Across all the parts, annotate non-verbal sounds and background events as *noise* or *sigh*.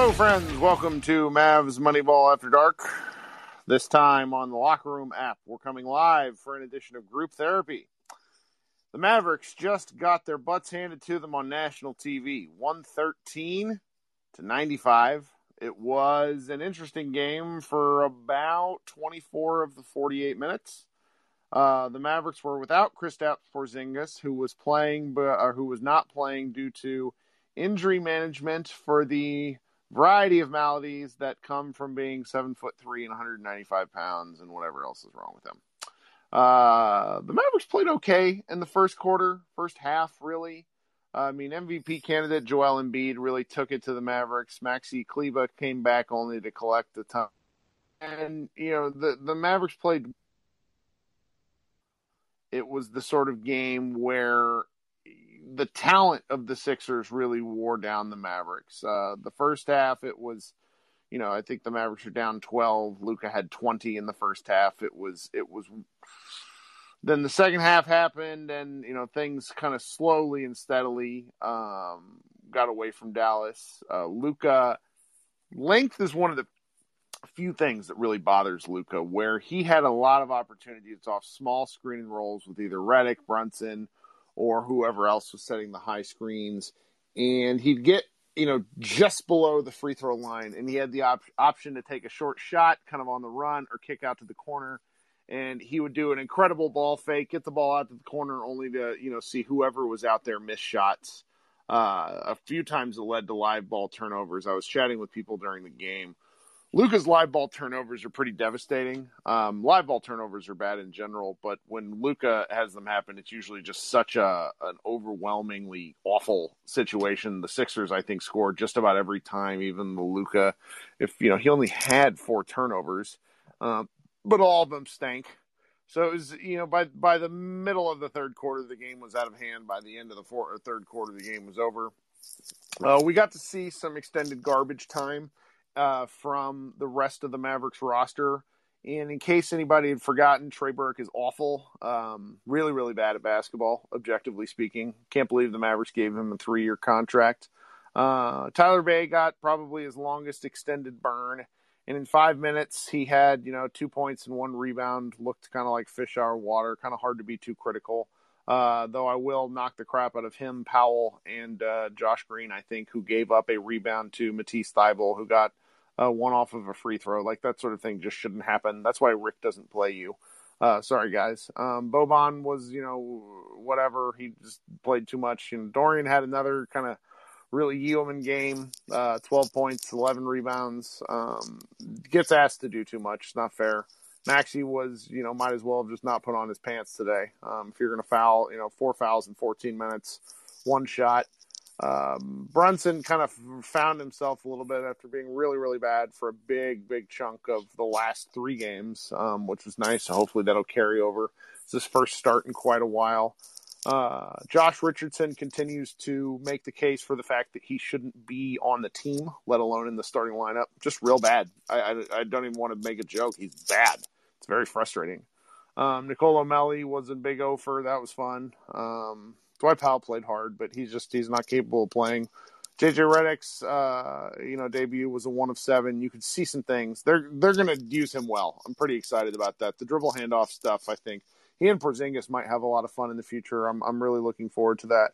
Hello, friends. Welcome to Mavs Moneyball After Dark. This time on the Locker Room app. We're coming live for an edition of Group Therapy. The Mavericks just got their butts handed to them on national TV 113 to 95. It was an interesting game for about 24 of the 48 minutes. Uh, the Mavericks were without Kristaps Porzingis, who was playing, or who was not playing due to injury management for the variety of maladies that come from being seven foot three and 195 pounds and whatever else is wrong with him. Uh, the Mavericks played okay in the first quarter, first half, really. Uh, I mean, MVP candidate Joel Embiid really took it to the Mavericks. Maxi Kleber came back only to collect the time. And, you know, the, the Mavericks played. It was the sort of game where the talent of the Sixers really wore down the Mavericks. Uh, the first half, it was, you know, I think the Mavericks were down twelve. Luka had twenty in the first half. It was, it was. Then the second half happened, and you know things kind of slowly and steadily um, got away from Dallas. Uh, Luka length is one of the few things that really bothers Luka, where he had a lot of opportunities off small screen rolls with either Redick, Brunson, or whoever else was setting the high screens. And he'd get, you know, just below the free throw line. And he had the op- option to take a short shot kind of on the run or kick out to the corner. And he would do an incredible ball fake, get the ball out to the corner, only to, you know, see whoever was out there miss shots. Uh, a few times it led to live ball turnovers. I was chatting with people during the game Luka's live ball turnovers are pretty devastating. Um, live ball turnovers are bad in general, but when Luka has them happen, it's usually just such a an overwhelmingly awful situation. The Sixers, I think, score just about every time, even the Luka. If you know, he only had four turnovers, um, but all of them stank. So it was, you know, by by the middle of the third quarter, the game was out of hand. By the end of the fourth, or third quarter, the game was over. Uh, we got to see some extended garbage time uh, from the rest of the Mavericks roster. And in case anybody had forgotten, Trey Burke is awful. Um, really, really bad at basketball, objectively speaking. Can't believe the Mavericks gave him a three year contract. Uh, Tyler Bey got probably his longest extended burn. And in five minutes, he had, you know, two points and one rebound. Looked kind of like fish out of water. Kind of hard to be too critical. Uh, though I will knock the crap out of him, Powell, and uh, Josh Green, I think, who gave up a rebound to Matisse Thybulle, who got – uh, one off of a free throw. Like that sort of thing just shouldn't happen. That's why Rick doesn't play you. Uh, sorry guys. Um, Boban was, you know, whatever. He just played too much. And Dorian had another kind of really Yeoman game. Uh, 12 points, 11 rebounds. Um, gets asked to do too much. It's not fair. Maxi was, you know, might as well have just not put on his pants today. Um, if you're going to foul, you know, four fouls in 14 minutes, one shot. Um, Brunson kind of found himself a little bit after being really, really bad for a big, big chunk of the last three games, um, which was nice. Hopefully that'll carry over. It's his first start in quite a while. Uh, Josh Richardson continues to make the case for the fact that he shouldn't be on the team, let alone in the starting lineup. Just real bad. I, I, I don't even want to make a joke. He's bad. It's very frustrating. Um, Nicolo Melli was a big offer. That was fun. Um, Dwight Powell played hard, but he's just he's not capable of playing. JJ Redick's uh, you know debut was a one of seven. You could see some things. They're they're going to use him well. I'm pretty excited about that. The dribble handoff stuff. I think he and Porzingis might have a lot of fun in the future. I'm I'm really looking forward to that.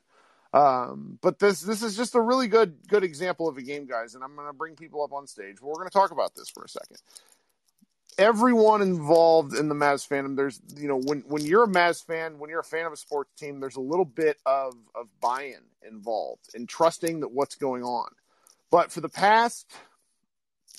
Um, but this this is just a really good good example of a game, guys. And I'm going to bring people up on stage. We're going to talk about this for a second everyone involved in the Mavs fandom, there's you know when when you're a Mavs fan, when you're a fan of a sports team, there's a little bit of of buy-in involved and trusting that what's going on. But for the past,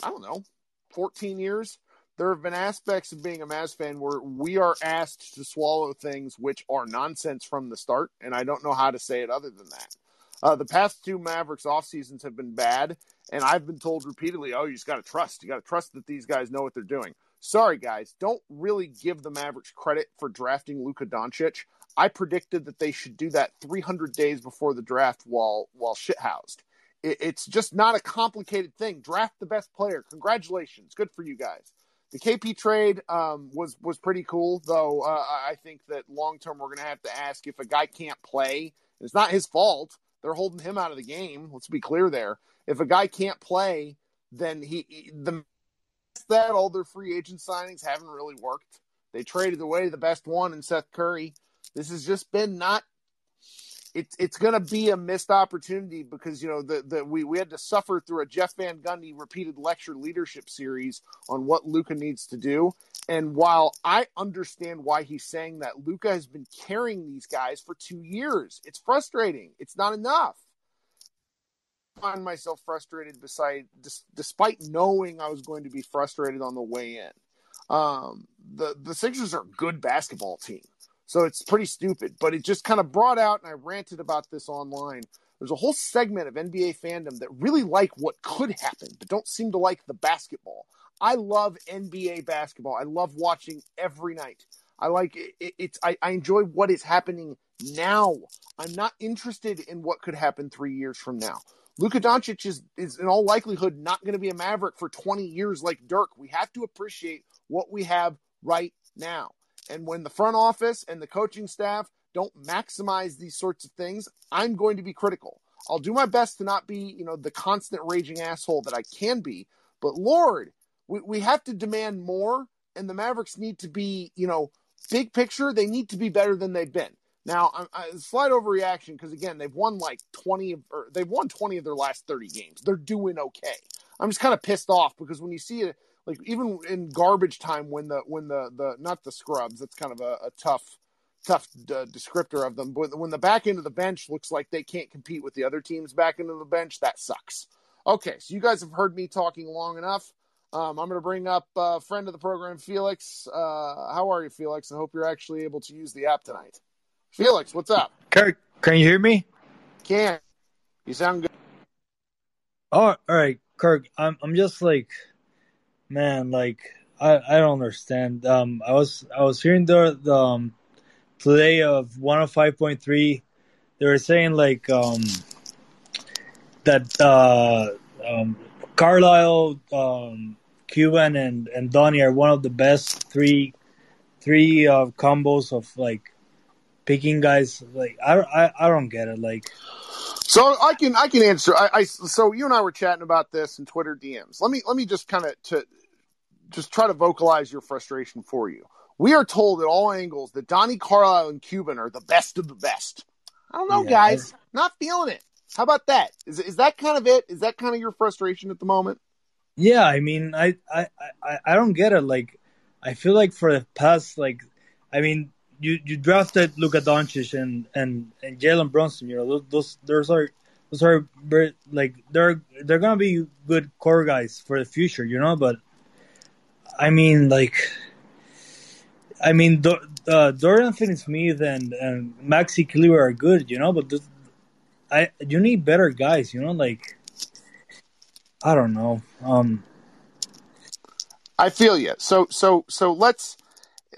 I don't know, 14 years, there have been aspects of being a Mavs fan where we are asked to swallow things which are nonsense from the start, and I don't know how to say it other than that. Uh, the past two Mavericks off seasons have been bad, and I've been told repeatedly, "Oh, you just got to trust. You got to trust that these guys know what they're doing." Sorry guys, don't really give the Mavericks credit for drafting Luka Doncic. I predicted that they should do that 300 days before the draft while while shithoused. It, it's just not a complicated thing. Draft the best player. Congratulations, good for you guys. The KP trade um, was was pretty cool, though. Uh, I think that long term we're going to have to ask if a guy can't play. It's not his fault. They're holding him out of the game. Let's be clear there. if a guy can't play, then he the that all their free agent signings haven't really worked. They traded away the best one in Seth Curry. This has just been not. It's it's going to be a missed opportunity because you know the, the we we had to suffer through a Jeff Van Gundy repeated lecture leadership series on what Luka needs to do. And while I understand why he's saying that, Luka has been carrying these guys for two years. It's frustrating. It's not enough find myself frustrated beside despite knowing I was going to be frustrated on the way in. Um, the the Sixers are a good basketball team, so it's pretty stupid. But it just kind of brought out, and I ranted about this online. There's a whole segment of NBA fandom that really like what could happen, but don't seem to like the basketball. I love NBA basketball. I love watching every night. I like it, it's I, I enjoy what is happening now. I'm not interested in what could happen three years from now. Luka Doncic is, is in all likelihood not going to be a Maverick for 20 years like Dirk. We have to appreciate what we have right now. And when the front office and the coaching staff don't maximize these sorts of things, I'm going to be critical. I'll do my best to not be, you know, the constant raging asshole that I can be. But Lord, we, we have to demand more, and the Mavericks need to be, you know, big picture, they need to be better than they've been. Now, I, I, slight overreaction because again, they've won like twenty of, or they've won twenty of their last thirty games. They're doing okay. I'm just kind of pissed off because when you see it, like even in garbage time, when the when the the not the scrubs, that's kind of a, a tough tough descriptor of them. But when the back end of the bench looks like they can't compete with the other teams back into the bench, that sucks. Okay, so you guys have heard me talking long enough. Um, I'm going to bring up a uh, friend of the program, Felix. Uh, how are you, Felix? I hope you're actually able to use the app tonight. Felix, what's up? Kirk, can you hear me? Can. You sound good. Oh, all right, Kirk. I'm I'm just like, man, like I I don't understand. Um, I was I was hearing the the um, today of 105.3. They were saying like um that uh um Carlisle um Cuban and and Donnie are one of the best three three uh, combos of like picking guys like I, I I don't get it like so I can I can answer I, I so you and I were chatting about this in Twitter DMs let me let me just kind of to just try to vocalize your frustration for you. We are told at all angles that Donnie Carlisle and Cuban are the best of the best. I don't know yeah, guys. Not feeling it. How about that? Is is that kind of it? Is that kind of your frustration at the moment? Yeah I mean I I I, I don't get it like I feel like for the past like I mean you you drafted Luka Doncic and and, and Jalen Brunson. You know those those those are those are very, like they're they're gonna be good core guys for the future. You know, but I mean like. I mean, uh, Dorian Finney-Smith and, and Maxi Kleber are good, you know, but I you need better guys, you know, like I don't know. Um I feel you. So so so let's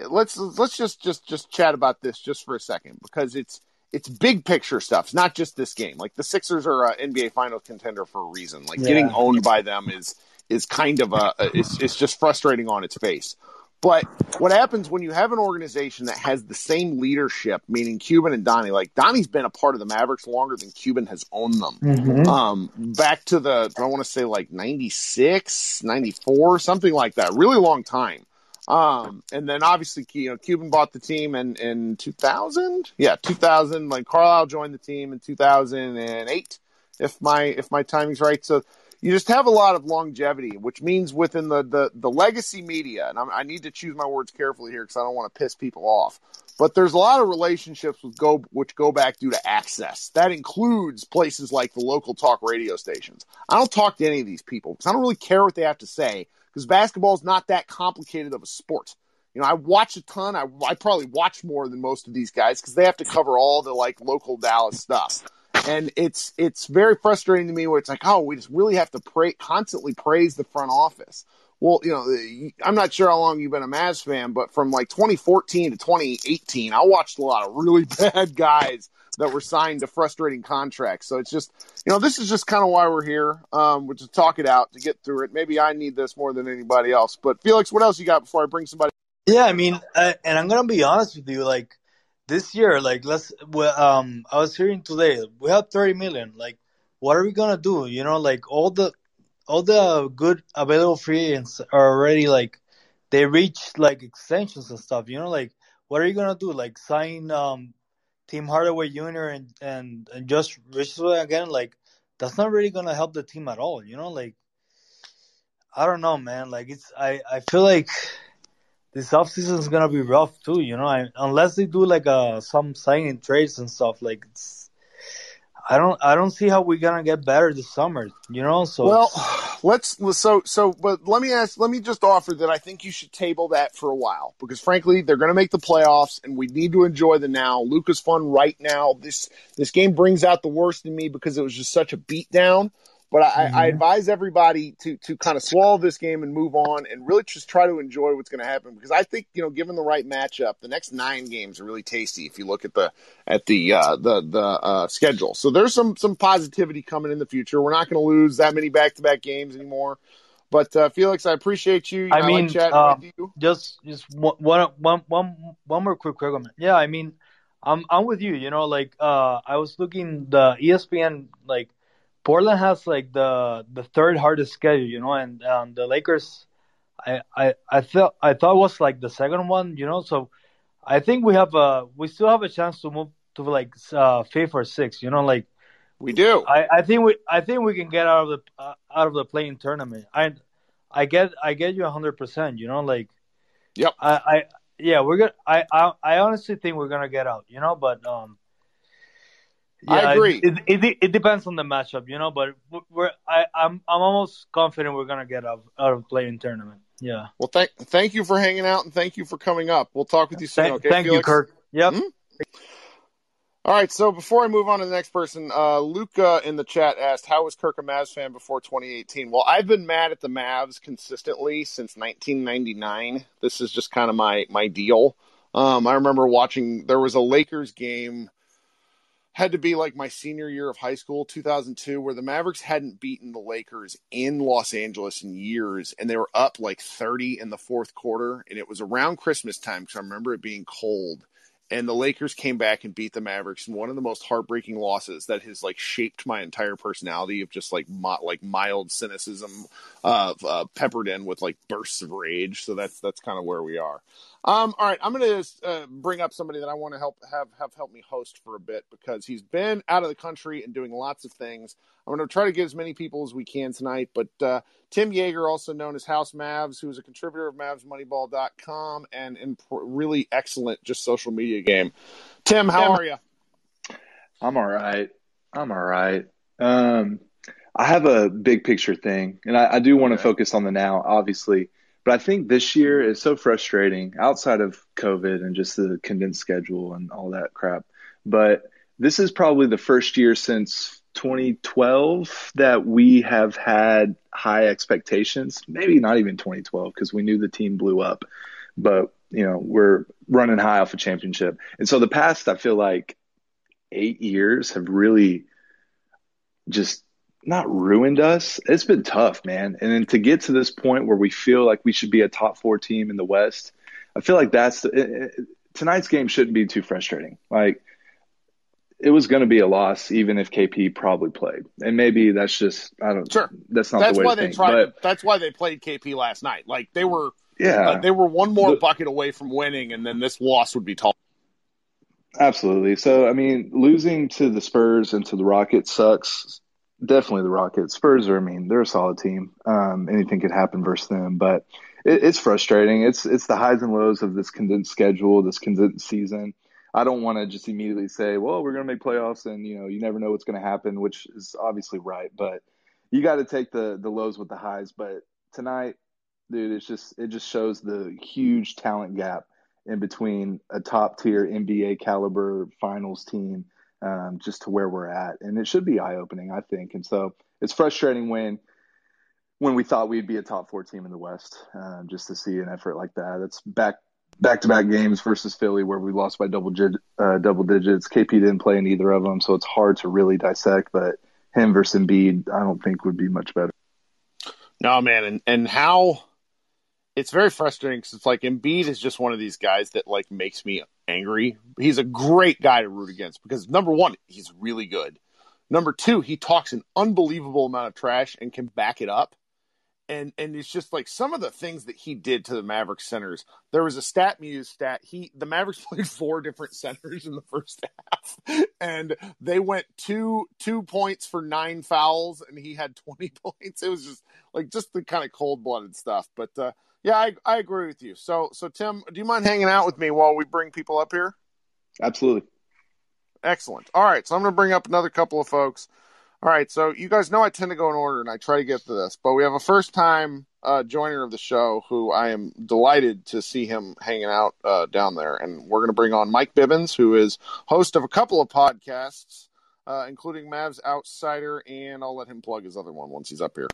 let's let's just just just chat about this just for a second because it's it's big picture stuff. It's not just this game. Like the Sixers are an NBA Finals contender for a reason. Like yeah. getting owned by them is is kind of a it's it's just frustrating on its face. But what happens when you have an organization that has the same leadership, meaning Cuban and Donnie? Like Donnie's been a part of the Mavericks longer than Cuban has owned them. Mm-hmm. Um, back to the I want to say like 96, 94, something like that. Really long time. Um, and then obviously, you know, Cuban bought the team in, in 2000. Yeah, 2000. Like Carlisle joined the team in 2008, if my if my timing's right. So you just have a lot of longevity, which means within the the, the legacy media, and I'm, i need to choose my words carefully here because I don't want to piss people off. But there's a lot of relationships with go which go back due to access. That includes places like the local talk radio stations. I don't talk to any of these people because I don't really care what they have to say because basketball is not that complicated of a sport. You know, I watch a ton. I, I probably watch more than most of these guys because they have to cover all the like local Dallas stuff. And it's it's very frustrating to me where it's like, oh, we just really have to pray constantly praise the front office. Well, you know, I'm not sure how long you've been a Mavs fan, but from like 2014 to 2018, I watched a lot of really *laughs* bad guys that were signed to frustrating contracts. So it's just, you know, this is just kind of why we're here, um, which is talk it out to get through it. Maybe I need this more than anybody else. But Felix, what else you got before I bring somebody? Yeah, I mean, and I'm gonna be honest with you, like this year, like let's, well, um, I was hearing today, we have 30 million. Like what are we gonna do? You know, like all the all the good available free agents are already like they reached like extensions and stuff. You know, like what are you gonna do? Like sign um Tim Hardaway Jr. and and and Josh Richardson again? Like that's not really gonna help the team at all. You know, like I don't know, man. Like it's I I feel like this offseason is gonna be rough too. You know, I, unless they do like uh some signing trades and stuff. Like it's I don't I don't see how we're gonna get better this summer. You know, so well, let's so so. But let me ask. Let me just offer that I think you should table that for a while because frankly, they're going to make the playoffs, and we need to enjoy the now. Lucas fun right now. This this game brings out the worst in me because it was just such a beatdown. But I, mm-hmm. I advise everybody to to kind of swallow this game and move on, and really just try to enjoy what's going to happen. Because I think you know, given the right matchup, the next nine games are really tasty. If you look at the at the uh, the the uh, schedule, so there's some some positivity coming in the future. We're not going to lose that many back to back games anymore. But uh, Felix, I appreciate you. I, I mean, like um, just just one, one, one, one more quick comment. Yeah, I mean, I'm I'm with you. You know, like uh, I was looking the ESPN like Portland has like the the third hardest schedule, you know, and um, the Lakers, I I I thought I thought was like the second one, you know. So I think we have a we still have a chance to move to like uh, fifth or sixth, you know, like we do. I, I think we I think we can get out of the uh, out of the play-in tournament. I I get I get you hundred percent, you know, like yep. I, I yeah we're gonna I, I I honestly think we're gonna get out, you know, but um yeah, I agree. It, it, it, depends on the matchup, you know. But we're I, I'm I'm almost confident we're gonna get out out of play-in tournament. Yeah. Well, thank thank you for hanging out and thank you for coming up. We'll talk with you soon. Thank, okay, thank you, Kirk. Yep. Mm-hmm. All right, so before I move on to the next person, uh, Luca in the chat asked, "How was Kirk a Mavs fan before 2018?" Well, I've been mad at the Mavs consistently since 1999. This is just kind of my my deal. Um, I remember watching. There was a Lakers game had to be like my senior year of high school, 2002, where the Mavericks hadn't beaten the Lakers in Los Angeles in years, and they were up like 30 in the fourth quarter, and it was around Christmas time because I remember it being cold and the Lakers came back and beat the Mavericks in one of the most heartbreaking losses that has like shaped my entire personality of just like like mild cynicism uh, uh, peppered in with like bursts of rage. So that's that's kind of where we are. Um, all right, I'm going to uh, bring up somebody that I want to help have have help me host for a bit because he's been out of the country and doing lots of things. I'm going to try to get as many people as we can tonight. But uh, Tim Yeager, also known as House Mavs, who is a contributor of MavsMoneyball.com and in really excellent just social media game. Tim, how are you? I'm all right. I'm all right. Um, I have a big picture thing, and I, I do want to focus on the now, obviously. But I think this year is so frustrating outside of COVID and just the condensed schedule and all that crap. But this is probably the first year since 2012 that we have had high expectations. Maybe not even 2012 because we knew the team blew up, but you know we're running high off a championship. And so the past, I feel like eight years have really just not ruined us. It's been tough, man. And then to get to this point where we feel like we should be a top four team in the West, I feel like that's the, it, it, tonight's game shouldn't be too frustrating. Like it was going to be a loss, even if KP probably played. And maybe that's just I don't. Sure, that's not that's the way why they think, tried. But, that's why they played KP last night. Like they were. Yeah, uh, they were one more the, bucket away from winning, and then this loss would be tall. Absolutely. So, I mean, losing to the Spurs and to the Rockets sucks definitely the Rockets. Spurs are, I mean, they're a solid team. Um, anything could happen versus them, but it, it's frustrating. It's it's the highs and lows of this condensed schedule, this condensed season. I don't want to just immediately say, well, we're going to make playoffs, and you know, you never know what's going to happen, which is obviously right. But you got to take the the lows with the highs. But tonight, dude, it's just it just shows the huge talent gap in between a top tier NBA caliber finals team um, just to where we're at. And it should be eye opening, I think. And so it's frustrating when when we thought we'd be a top four team in the West, um, just to see an effort like that. It's back back to back games versus Philly where we lost by double uh, double digits. KP didn't play in either of them, so it's hard to really dissect. But him versus Embiid, I don't think would be much better. No, man, and and how it's very frustrating because it's like Embiid is just one of these guys that like makes me angry. He's a great guy to root against because number one, he's really good. Number two, he talks an unbelievable amount of trash and can back it up. And and it's just like some of the things that he did to the Mavericks centers. There was a StatMuse stat. He the Mavericks *laughs* played four different centers in the first half, *laughs* and they went two two points for nine fouls, and he had twenty *laughs* points. It was just like just the kind of cold blooded stuff. But uh, yeah, I I agree with you. So so Tim, do you mind hanging out with me while we bring people up here? Absolutely. Excellent. All right, so I'm going to bring up another couple of folks. All right, so you guys know I tend to go in order and I try to get to this, but we have a first time uh, joiner of the show who I am delighted to see him hanging out uh, down there. And we're going to bring on Mike Bibbins, who is host of a couple of podcasts, uh, including Mavs Outsider, and I'll let him plug his other one once he's up here.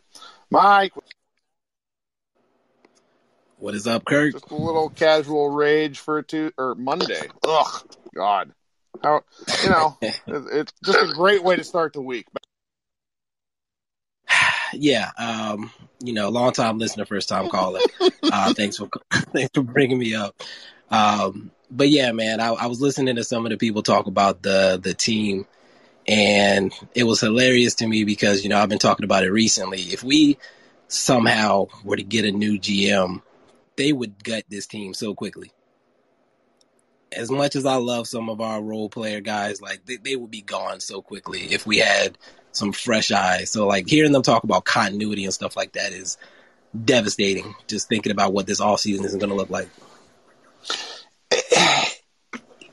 Mike. What is up, Kirk? Just a little casual rage for a two or Monday. Ugh, God. How you know? *laughs* it's just a great way to start the week. *sighs* Yeah, um, you know, long time listener, first time caller. Uh, *laughs* thanks for *laughs* thanks for bringing me up. Um, but yeah, man, I, I was listening to some of the people talk about the the team, and it was hilarious to me because you know I've been talking about it recently. If we somehow were to get a new GM, they would gut this team so quickly as much as I love some of our role player guys, like they, they would be gone so quickly if we had some fresh eyes. So like hearing them talk about continuity and stuff like that is devastating. Just thinking about what this off season is going to look like.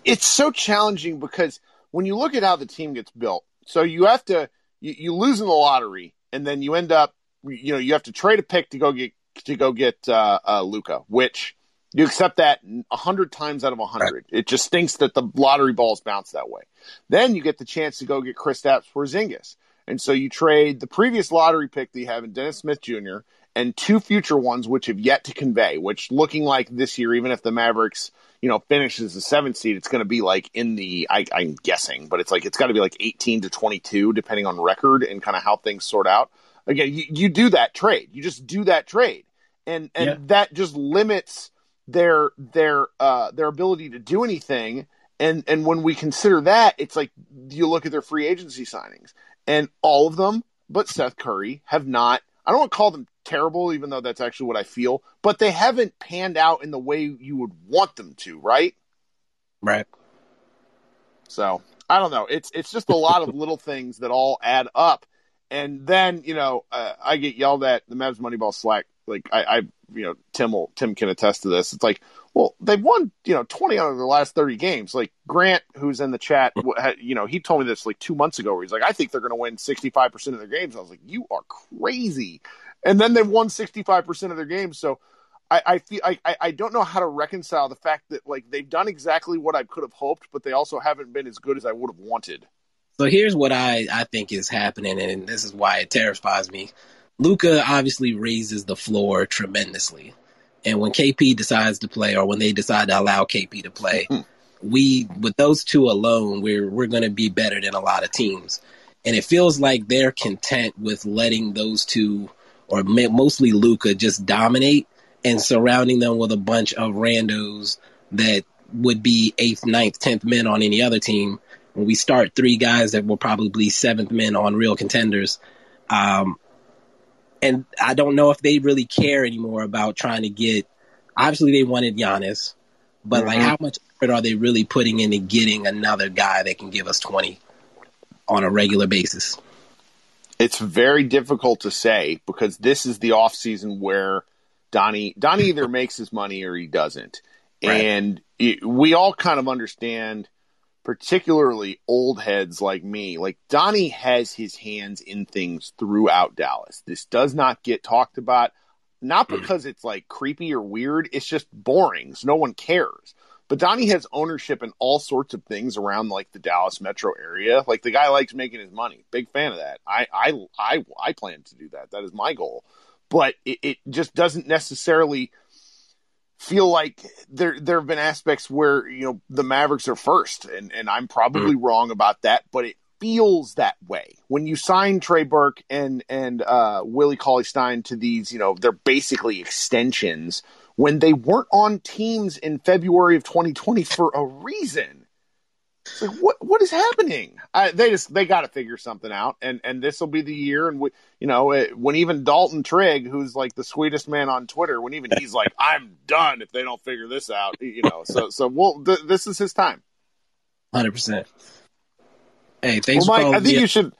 It's so challenging because when you look at how the team gets built, so you have to you, you lose in the lottery, and then you end up you know you have to trade a pick to go get to go get uh, uh, Luka, which you accept that a hundred times out of a hundred. It just stinks that the lottery balls bounce that way. Then you get the chance to go get Kristaps Porzingis, and so you trade the previous lottery pick that you have in Dennis Smith Jr. and two future ones which have yet to convey. Which looking like this year, even if the Mavericks you know finishes the seventh seed, it's going to be like in the I, I'm guessing, but it's like it's got to be like 18 to 22 depending on record and kind of how things sort out. Again, you, you do that trade. You just do that trade, and and yeah. that just limits their their uh, their ability to do anything. And and when we consider that, it's like you look at their free agency signings, and all of them, but Seth Curry, have not. I don't want to call them terrible, even though that's actually what I feel, but they haven't panned out in the way you would want them to, right? Right. So I don't know. It's it's just a lot of *laughs* little things that all add up, and then you know uh, I get yelled at the Mavs Moneyball Slack like I, I you know Tim will Tim can attest to this. It's like well they've won you know 20 out of the last 30 games. Like Grant who's in the chat, *laughs* you know he told me this like two months ago where he's like I think they're going to win 65 percent of their games. I was like you are crazy, and then they've won 65 percent of their games. So. I, I feel I, I don't know how to reconcile the fact that like they've done exactly what I could have hoped, but they also haven't been as good as I would have wanted. So here's what I, I think is happening, and this is why it terrifies me. Luka obviously raises the floor tremendously. And when KP decides to play or when they decide to allow KP to play, *laughs* we with those two alone, we're we're going to be better than a lot of teams. And it feels like they're content with letting those two or mostly Luka, just dominate and surrounding them with a bunch of randos that would be eighth, ninth, tenth men on any other team. When we start three guys that will probably seventh men on real contenders, um, and I don't know if they really care anymore about trying to get. Obviously, they wanted Giannis, but mm-hmm. like, how much effort are they really putting into getting another guy that can give us twenty on a regular basis? It's very difficult to say because this is the off season where Donnie Donnie either makes his money or he doesn't, right. and it, we all kind of understand particularly old heads like me, like Donnie has his hands in things throughout Dallas. This does not get talked about, not hmm. because it's like creepy or weird. It's just boring. So no one cares. But Donnie has ownership in all sorts of things around like the Dallas metro area. Like the guy likes making his money. Big fan of that. I I I, I plan to do that. That is my goal. But it, it just doesn't necessarily feel like there there have been aspects where you know the Mavericks are first, and and I'm probably mm-hmm. wrong about that, but it feels that way when you sign Trey Burke and and uh, Willie Cauley Stein to these. You know, they're basically extensions when they weren't on teams in February of 2020 for a reason. It's like what what is happening? I, they just they got to figure something out, and and this will be the year. And we, you know, it, when even Dalton Trigg, who's like the sweetest man on Twitter, when even he's like, "I'm done if they don't figure this out," you know. So so we'll th- this is his time. Hundred percent. Hey, thanks, well, Mike. I think you should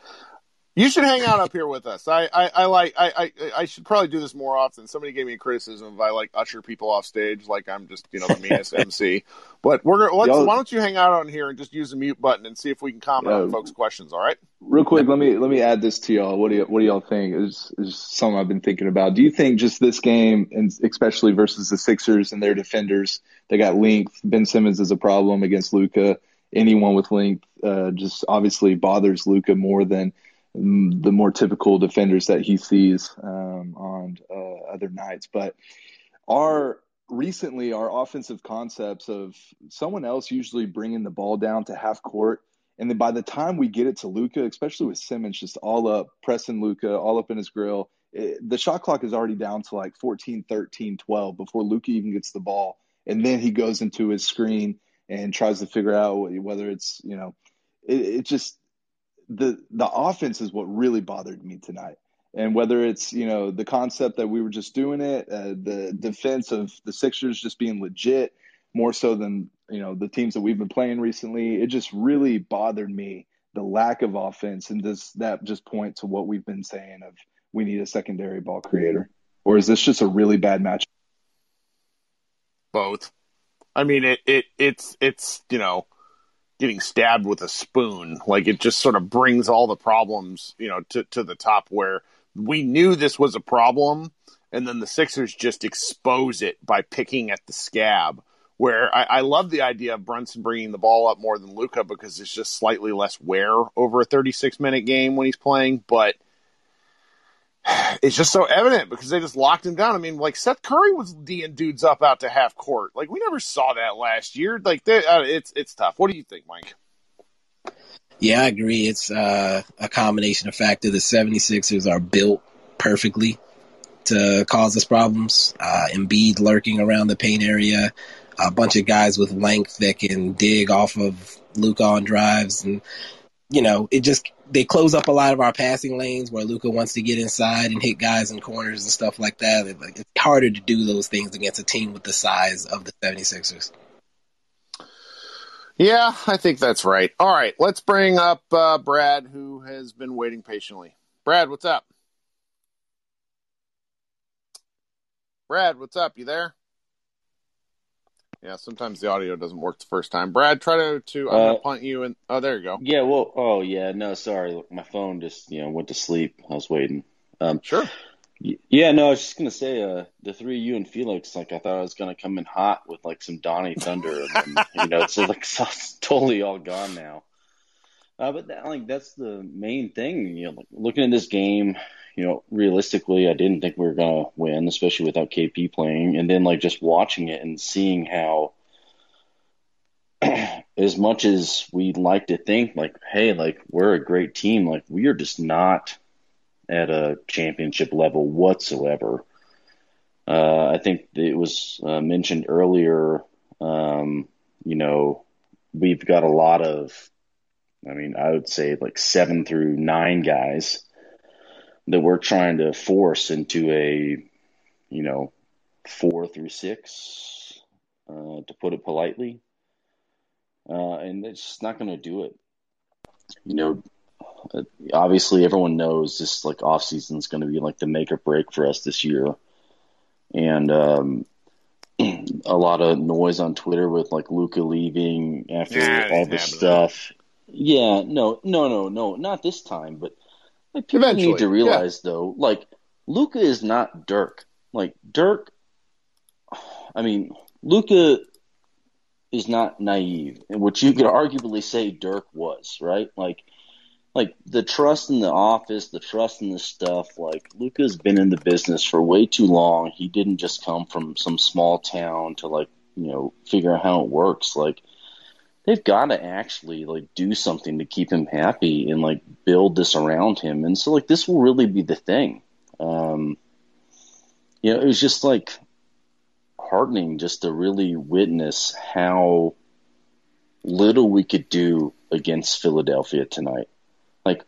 you should hang out up here with us. I, I, I like I, I, I should probably do this more often. Somebody gave me a criticism if I like usher people off stage like I'm just you know the meanest *laughs* MC. But we're gonna let's, why don't you hang out on here and just use the mute button and see if we can comment on folks' questions. All right. Real quick, let me let me add this to y'all. What do you, what do y'all think? Is is something I've been thinking about. Do you think just this game and especially versus the Sixers and their defenders, they got length. Ben Simmons is a problem against Luka. Anyone with length uh, just obviously bothers Luka more than the more typical defenders that he sees um, on uh, other nights. But our recently our offensive concepts of someone else usually bringing the ball down to half court. And then by the time we get it to Luka, especially with Simmons just all up, pressing Luka all up in his grill, it, the shot clock is already down to like 14, 13, 12 before Luka even gets the ball. And then he goes into his screen and tries to figure out whether it's, you know, it, it just the the offense is what really bothered me tonight. And whether it's you know the concept that we were just doing it, uh, the defense of the Sixers just being legit more so than you know the teams that we've been playing recently, it just really bothered me the lack of offense. And does that just point to what we've been saying of we need a secondary ball creator, or is this just a really bad match? Both. I mean, it it it's it's you know getting stabbed with a spoon. Like it just sort of brings all the problems, you know, to, to the top where we knew this was a problem. And then the Sixers just expose it by picking at the scab. Where I, I love the idea of Brunson bringing the ball up more than Luka because it's just slightly less wear over a 36 minute game when he's playing. But it's just so evident because they just locked him down. I mean, like Seth Curry was D'ing dudes up out to half court. Like we never saw that last year. Like they, uh, it's it's tough. What do you think, Mike? Yeah, I agree. It's uh, a combination of factor. The 76ers are built perfectly to cause us problems. Uh, Embiid lurking around the paint area, a bunch of guys with length that can dig off of Luka on drives, and you know, it just they close up a lot of our passing lanes where Luka wants to get inside and hit guys in corners and stuff like that. It's harder to do those things against a team with the size of the 76ers. Yeah, I think that's right. All right, let's bring up uh, Brad, who has been waiting patiently. Brad, what's up? Brad, what's up? You there? Yeah, sometimes the audio doesn't work the first time. Brad, try to to I'm gonna uh, punt you and oh, there you go. Yeah, well, oh yeah, no, sorry, my phone just you know went to sleep. I was waiting. Um, sure. Yeah, no, I was just gonna say, uh, the three of you and Felix, like I thought I was gonna come in hot with like some Donnie Thunder, and then, *laughs* you know, it's like *laughs* it's totally all gone now. Uh, but that, like that's the main thing. You know, like, looking at this game, you know, realistically, I didn't think we were gonna win, especially without KP playing. And then like just watching it and seeing how, *clears throat* as much as we like to think, like, hey, like we're a great team, like we are just not at a championship level whatsoever. Uh, I think it was uh, mentioned earlier. Um, you know, we've got a lot of, I mean, I would say like seven through nine guys that we're trying to force into a, you know, four through six, uh, to put it politely. Uh, and it's just not going to do it. You know, obviously everyone knows this like off season is going to be like the make or break for us this year. And, um, *clears throat* a lot of noise on Twitter with like Luka leaving after yeah, all this stuff. Yeah, no, no, no, no, not this time, but like people Eventually, need to realize yeah. though, like Luka is not Dirk. Like Dirk, I mean, Luka is not naive, and which you could arguably say Dirk was, right? Like, like the trust in the office, the trust in the stuff. Like Luka's been in the business for way too long. He didn't just come from some small town to like you know figure out how it works. Like they've got to actually like do something to keep him happy and like build this around him. And so like this will really be the thing. Um, you know, it was just like heartening just to really witness how little we could do against Philadelphia tonight. Like,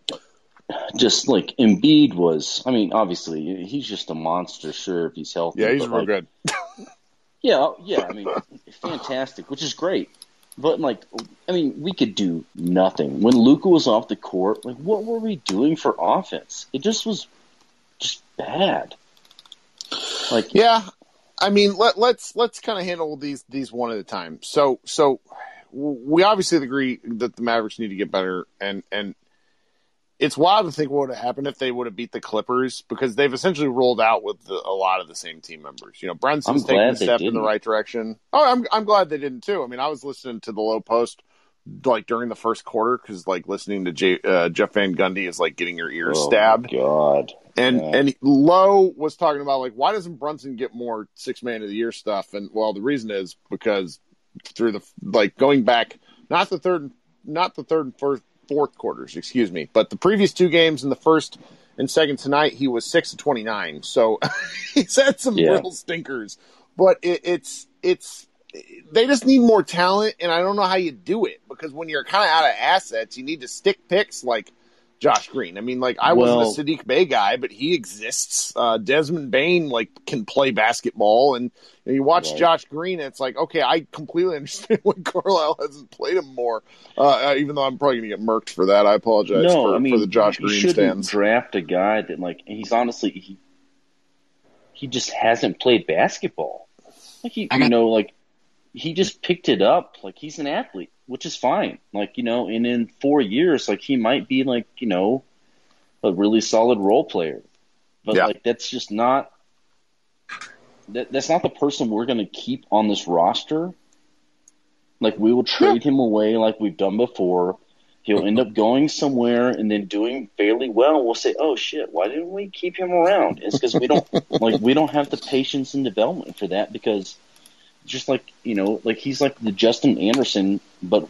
just like Embiid was. I mean, obviously he's just a monster. Sure, if he's healthy. Yeah, he's real like, good. *laughs* yeah, yeah. I mean, fantastic, which is great. But like, I mean, we could do nothing when Luka was off the court. Like, what were we doing for offense? It just was just bad. Like, yeah, I mean, let, let's let's kind of handle these these one at a time. So so we obviously agree that the Mavericks need to get better, and and it's wild to think what would have happened if they would have beat the Clippers because they've essentially rolled out with the, a lot of the same team members. You know, Brunson's taking a step in the right direction. Oh, I'm I'm glad they didn't too. I mean, I was listening to the Lowe Post like during the first quarter because like listening to J, uh, Jeff Van Gundy is like getting your ears oh stabbed. God, and yeah. and Lowe was talking about like why doesn't Brunson get more six man of the year stuff? And well, the reason is because through the like going back not the third not the third and first fourth quarters, excuse me. But the previous two games in the first and second tonight, he was six to twenty nine. So *laughs* he's had some yeah. real stinkers. But it, it's it's they just need more talent, and I don't know how you do it because when you're kind of out of assets, you need to stick picks like Josh Green. I mean, like I well, wasn't a Saddiq Bey guy, but he exists. Uh, Desmond Bane like can play basketball, and you, know, you watch right. Josh Green, and it's like, okay, I completely *laughs* understand why Carlisle hasn't played him more. Uh, uh even though I'm probably gonna get murked for that, I apologize no, for, I mean, for the Josh Green shouldn't stands. Draft a guy that like he's honestly he he just hasn't played basketball. Like he, got- you know, like he just picked it up. Like he's an athlete which is fine. Like, you know, and in four years, like he might be like, you know, a really solid role player. But yeah. like that's just not that, that's not the person we're gonna keep on this roster. Like we will trade yeah. him away like we've done before. He'll end up going somewhere and then doing fairly well. We'll say, "Oh shit, why didn't we keep him around?" It's because we don't *laughs* like we don't have the patience and development for that because just like you know, like he's like the Justin Anderson, but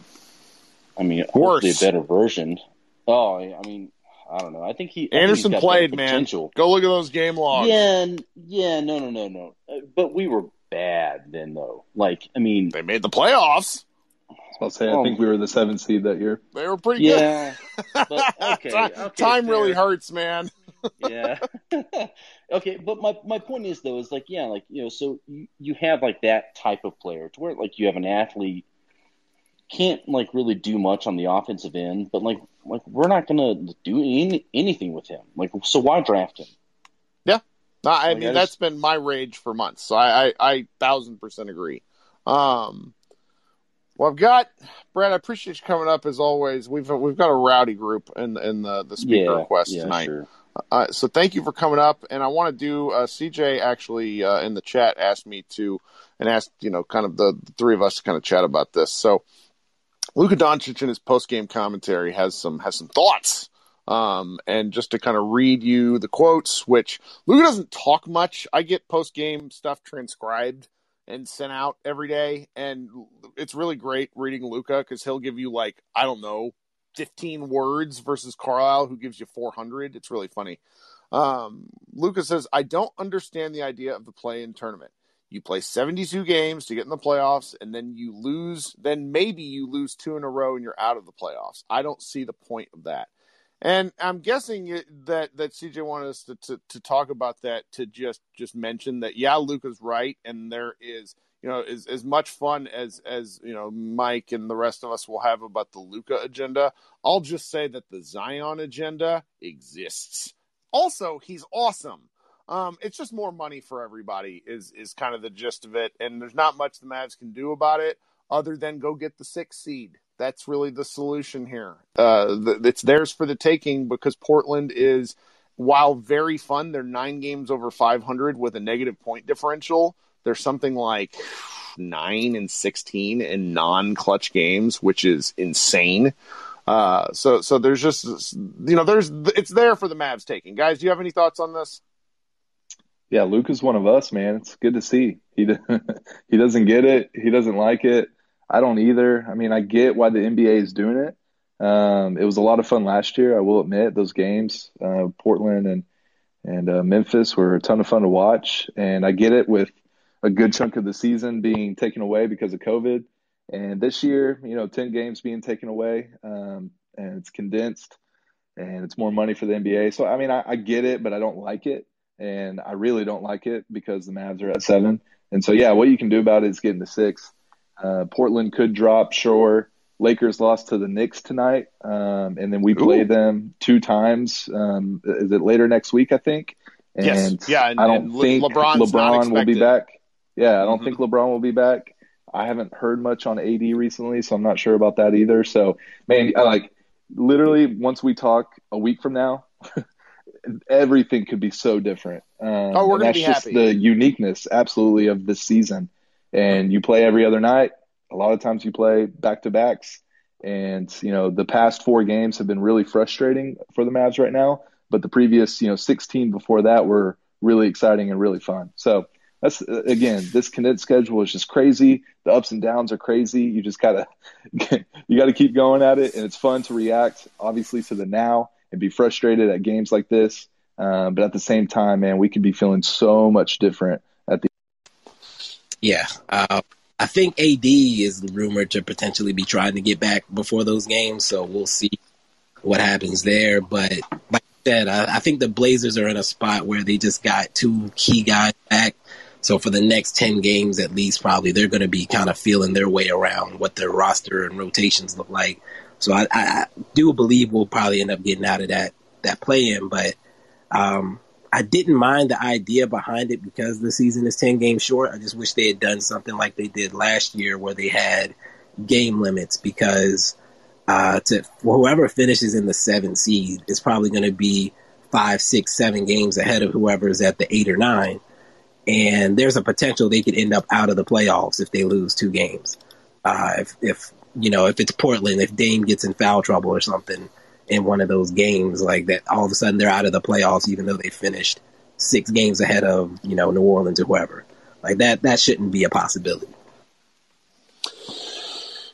I mean, hopefully a better version. Oh, I mean, I don't know. I think he Anderson think played, man. Go look at those game logs. Yeah, yeah, no, no, no, no. Uh, but we were bad then, though. Like, I mean, they made the playoffs. I'll say, I think we were the seventh seed that year. They were pretty yeah, good. Yeah, but okay, *laughs* okay time really hurts, man. Yeah. *laughs* okay, but my my point is though is like yeah, like you know, so you, you have like that type of player to where like you have an athlete can't like really do much on the offensive end, but like like we're not gonna do any, anything with him. Like so, why draft him? Yeah, no, I like, mean I just, that's been my rage for months. So I I, I thousand percent agree. Um, well, I've got Brad. I appreciate you coming up as always. We've we've got a rowdy group in in the the speaker yeah, request yeah, tonight. Sure. Uh, so thank you for coming up, and I want to do. Uh, CJ actually uh, in the chat asked me to, and asked you know kind of the, the three of us to kind of chat about this. So Luka Doncic in his post game commentary has some has some thoughts. Um, and just to kind of read you the quotes, which Luka doesn't talk much. I get post game stuff transcribed and sent out every day, and it's really great reading Luka because he'll give you like I don't know 15 words versus Carlisle, who gives you 400. It's really funny. Um, Lucas says, I don't understand the idea of the play in tournament. You play 72 games to get in the playoffs, and then you lose, then maybe you lose two in a row and you're out of the playoffs. I don't see the point of that. And I'm guessing that that CJ wanted us to, to, to talk about that to just just mention that yeah, Luka's right, and there is you know, as as much fun as as you know Mike and the rest of us will have about the Luka agenda. I'll just say that the Zion agenda exists. Also, he's awesome. Um, it's just more money for everybody is is kind of the gist of it, and there's not much the Mavs can do about it other than go get the sixth seed. That's really the solution here. Uh, it's theirs for the taking because Portland is, while very fun, they're nine games over 500 with a negative point differential there's something like nine and 16 in non-clutch games, which is insane. Uh, so, so there's just, you know, there's, it's there for the Mavs taking. Guys, do you have any thoughts on this? Yeah, Luke is one of us, man. It's good to see. He *laughs* he doesn't get it. He doesn't like it. I don't either. I mean, I get why the NBA is doing it. Um, it was a lot of fun last year. I will admit those games, uh, Portland and and uh, Memphis were a ton of fun to watch. And I get it with a good chunk of the season being taken away because of COVID. And this year, you know, 10 games being taken away um, and it's condensed and it's more money for the NBA. So, I mean, I, I, get it, but I don't like it. And I really don't like it because the Mavs are at seven. And so, yeah, what you can do about it is getting into six. Uh, Portland could drop, sure. Lakers lost to the Knicks tonight. Um, and then we play them two times. Um, is it later next week, I think? And yes. Yeah. And, I don't think LeBron's LeBron will be back. Yeah, I don't mm-hmm. think LeBron will be back. I haven't heard much on AD recently, so I'm not sure about that either. So, man, like literally once we talk a week from now, *laughs* everything could be so different. Um, oh, we're gonna that's just happy. the uniqueness, absolutely, of this season. And you play every other night. A lot of times you play back to backs. And, you know, the past four games have been really frustrating for the Mavs right now. But the previous, you know, 16 before that were really exciting and really fun. So that's again, this condensed schedule is just crazy. The ups and downs are crazy. You just gotta *laughs* you gotta keep going at it, and it's fun to react, obviously, to the now and be frustrated at games like this. Um, but at the same time, man, we could be feeling so much different at the. Yeah, uh, I think AD is rumored to potentially be trying to get back before those games, so we'll see what happens there. But like I said, I, I think the Blazers are in a spot where they just got two key guys back so for the next 10 games at least, probably they're going to be kind of feeling their way around what their roster and rotations look like. So I, I do believe we'll probably end up getting out of that, that play in, but, um, I didn't mind the idea behind it because the season is 10 games short. I just wish they had done something like they did last year where they had game limits because, uh, to whoever finishes in the seventh seed is probably going to be five, six, seven games ahead of whoever is at the eight or nine and there's a potential they could end up out of the playoffs if they lose two games. Uh, if, if you know if it's Portland, if Dame gets in foul trouble or something in one of those games, like that, all of a sudden they're out of the playoffs, even though they finished six games ahead of you know New Orleans or whoever. Like that, that shouldn't be a possibility. *sighs*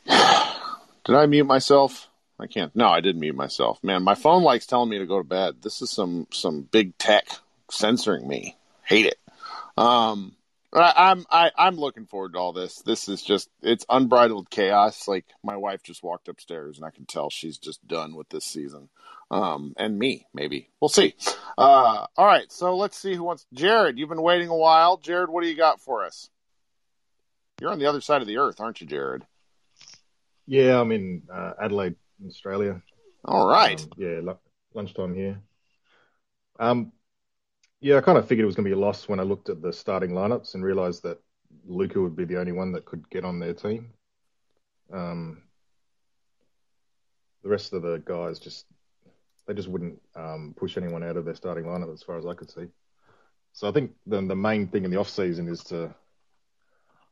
Did I mute myself? I can't. No, I didn't mute myself. Man, my phone likes telling me to go to bed. This is some some big tech censoring me. Hate it. Um, I, am I, I'm looking forward to all this. This is just it's unbridled chaos. Like my wife just walked upstairs, and I can tell she's just done with this season. Um, and me maybe we'll see. Uh, all right, so let's see who wants. Jared, you've been waiting a while. Jared, what do you got for us? You're on the other side of the earth, aren't you, Jared? Yeah, I'm in uh, Adelaide, Australia. All right. Um, yeah, lunchtime here. Um, yeah, I kind of figured it was going to be a loss when I looked at the starting lineups and realized that Luka would be the only one that could get on their team. Um, the rest of the guys just they just wouldn't um, push anyone out of their starting lineup as far as I could see. So I think the the main thing in the off season is to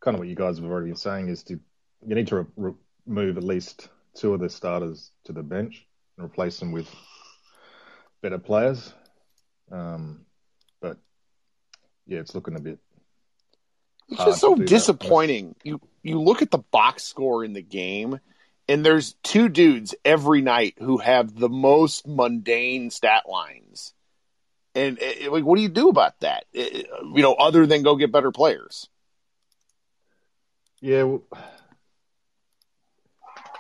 kind of what you guys have already been saying is to you need to re- remove at least two of the starters to the bench and replace them with better players. Um, yeah, it's looking a bit. It's just so disappointing. That. You you look at the box score in the game, and there's two dudes every night who have the most mundane stat lines. And it, eh, like, what do you do about that? It, eh, eh, you know, other than go get better players. Yeah, well,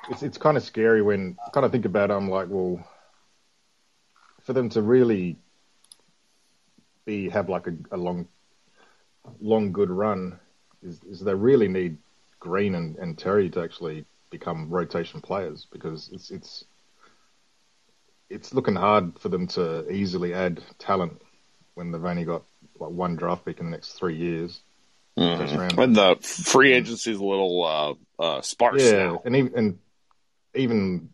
it's it's kind of scary when kind of think about. It, I'm like, well, for them to really be have like a, a long, long good run, is, is they really need Green and, and Terry to actually become rotation players because it's it's it's looking hard for them to easily add talent when they've only got like one draft pick in the next three years. Mm. When the free agency is a little uh, uh, sparse yeah, now. and even and even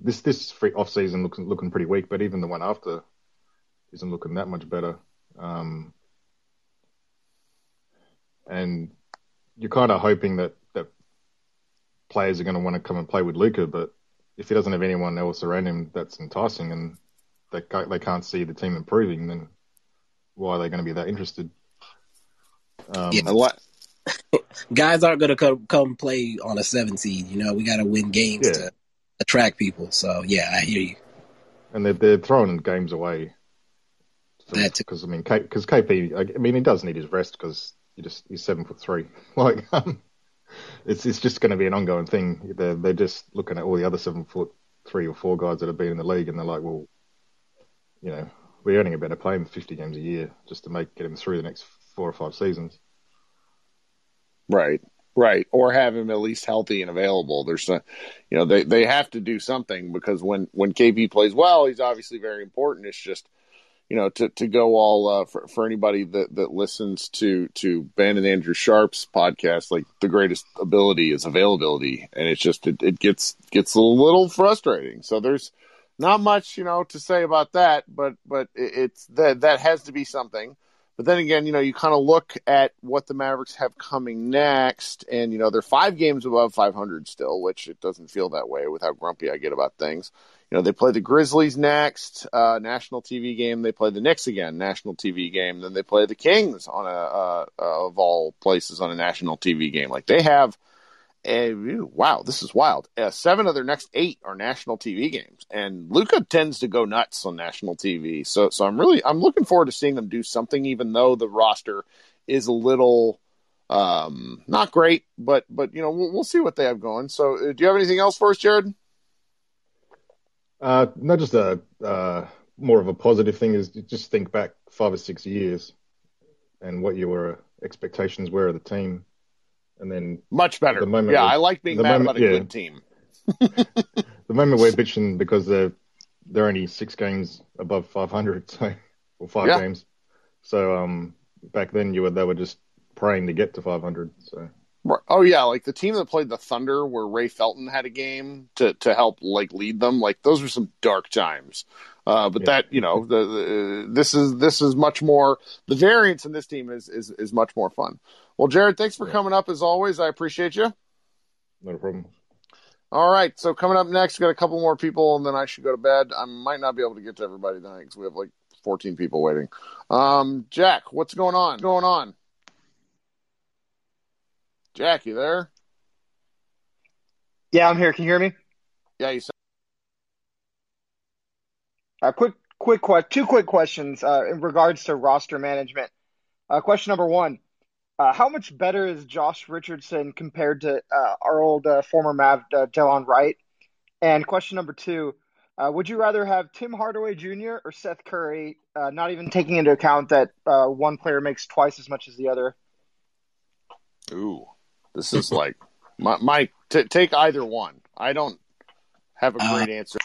this this free off season looks looking pretty weak, but even the one after isn't looking that much better. Um, and you're kind of hoping that, that players are going to want to come and play with Luka, but if he doesn't have anyone else around him that's enticing and they can't, they can't see the team improving, then why are they going to be that interested? Um, yeah, what? *laughs* Guys aren't going to come come play on a seven seed. You know, we got to win games yeah. to attract people. So yeah, I hear you. And they're they're throwing games away because I mean, because KP, I mean, he does need his rest because he just he's seven foot three. *laughs* Like, um, it's it's just going to be an ongoing thing. They're they're just looking at all the other seven foot three or four guys that have been in the league, and they're like, well, you know, we're earning a better play him 50 games a year just to make get him through the next four or five seasons. Right, right, or have him at least healthy and available. There's a, you know, they they have to do something because when when KP plays well, he's obviously very important. It's just you know, to, to go all uh, for for anybody that, that listens to to Ben and Andrew Sharp's podcast, like the greatest ability is availability, and it's just it, it gets gets a little frustrating. So there's not much you know to say about that, but but it's that that has to be something. But then again, you know, you kind of look at what the Mavericks have coming next, and you know they're five games above 500 still, which it doesn't feel that way with how grumpy I get about things. You know, they play the Grizzlies next, uh, national TV game. They play the Knicks again, national TV game. Then they play the Kings on a uh, of all places on a national TV game. Like they have a wow, this is wild. Uh, seven of their next eight are national TV games, and Luka tends to go nuts on national TV. So, so I'm really I'm looking forward to seeing them do something, even though the roster is a little um not great, but but you know we'll, we'll see what they have going. So, uh, do you have anything else for us, Jared? Uh, not just a uh, more of a positive thing is just think back five or six years and what your expectations were of the team, and then much better. The moment yeah, I like being mad moment, about a yeah. good team. *laughs* the moment we're bitching because they're they're only six games above 500, so or five yeah. games. So um, back then you were they were just praying to get to 500. So Oh yeah, like the team that played the Thunder, where Ray Felton had a game to to help like lead them. Like those were some dark times. Uh, but yeah. that you know, the, the, this is this is much more. The variance in this team is is is much more fun. Well, Jared, thanks for yeah. coming up as always. I appreciate you. No problem. All right, so coming up next, we got a couple more people, and then I should go to bed. I might not be able to get to everybody tonight because we have like 14 people waiting. Um, Jack, what's going on? What's going on? Jack, you there? Yeah, I'm here. Can you hear me? Yeah, you. Sound- uh, quick, quick, que- two quick questions uh, in regards to roster management. Uh, question number one: uh, How much better is Josh Richardson compared to uh, our old uh, former Mav uh, Delon Wright? And question number two: Would you rather have Tim Hardaway Jr. or Seth Curry? not even taking into account that one player makes twice as much as the other. Ooh. This is *laughs* like, Mike, t- take either one. I don't have a great uh, answer.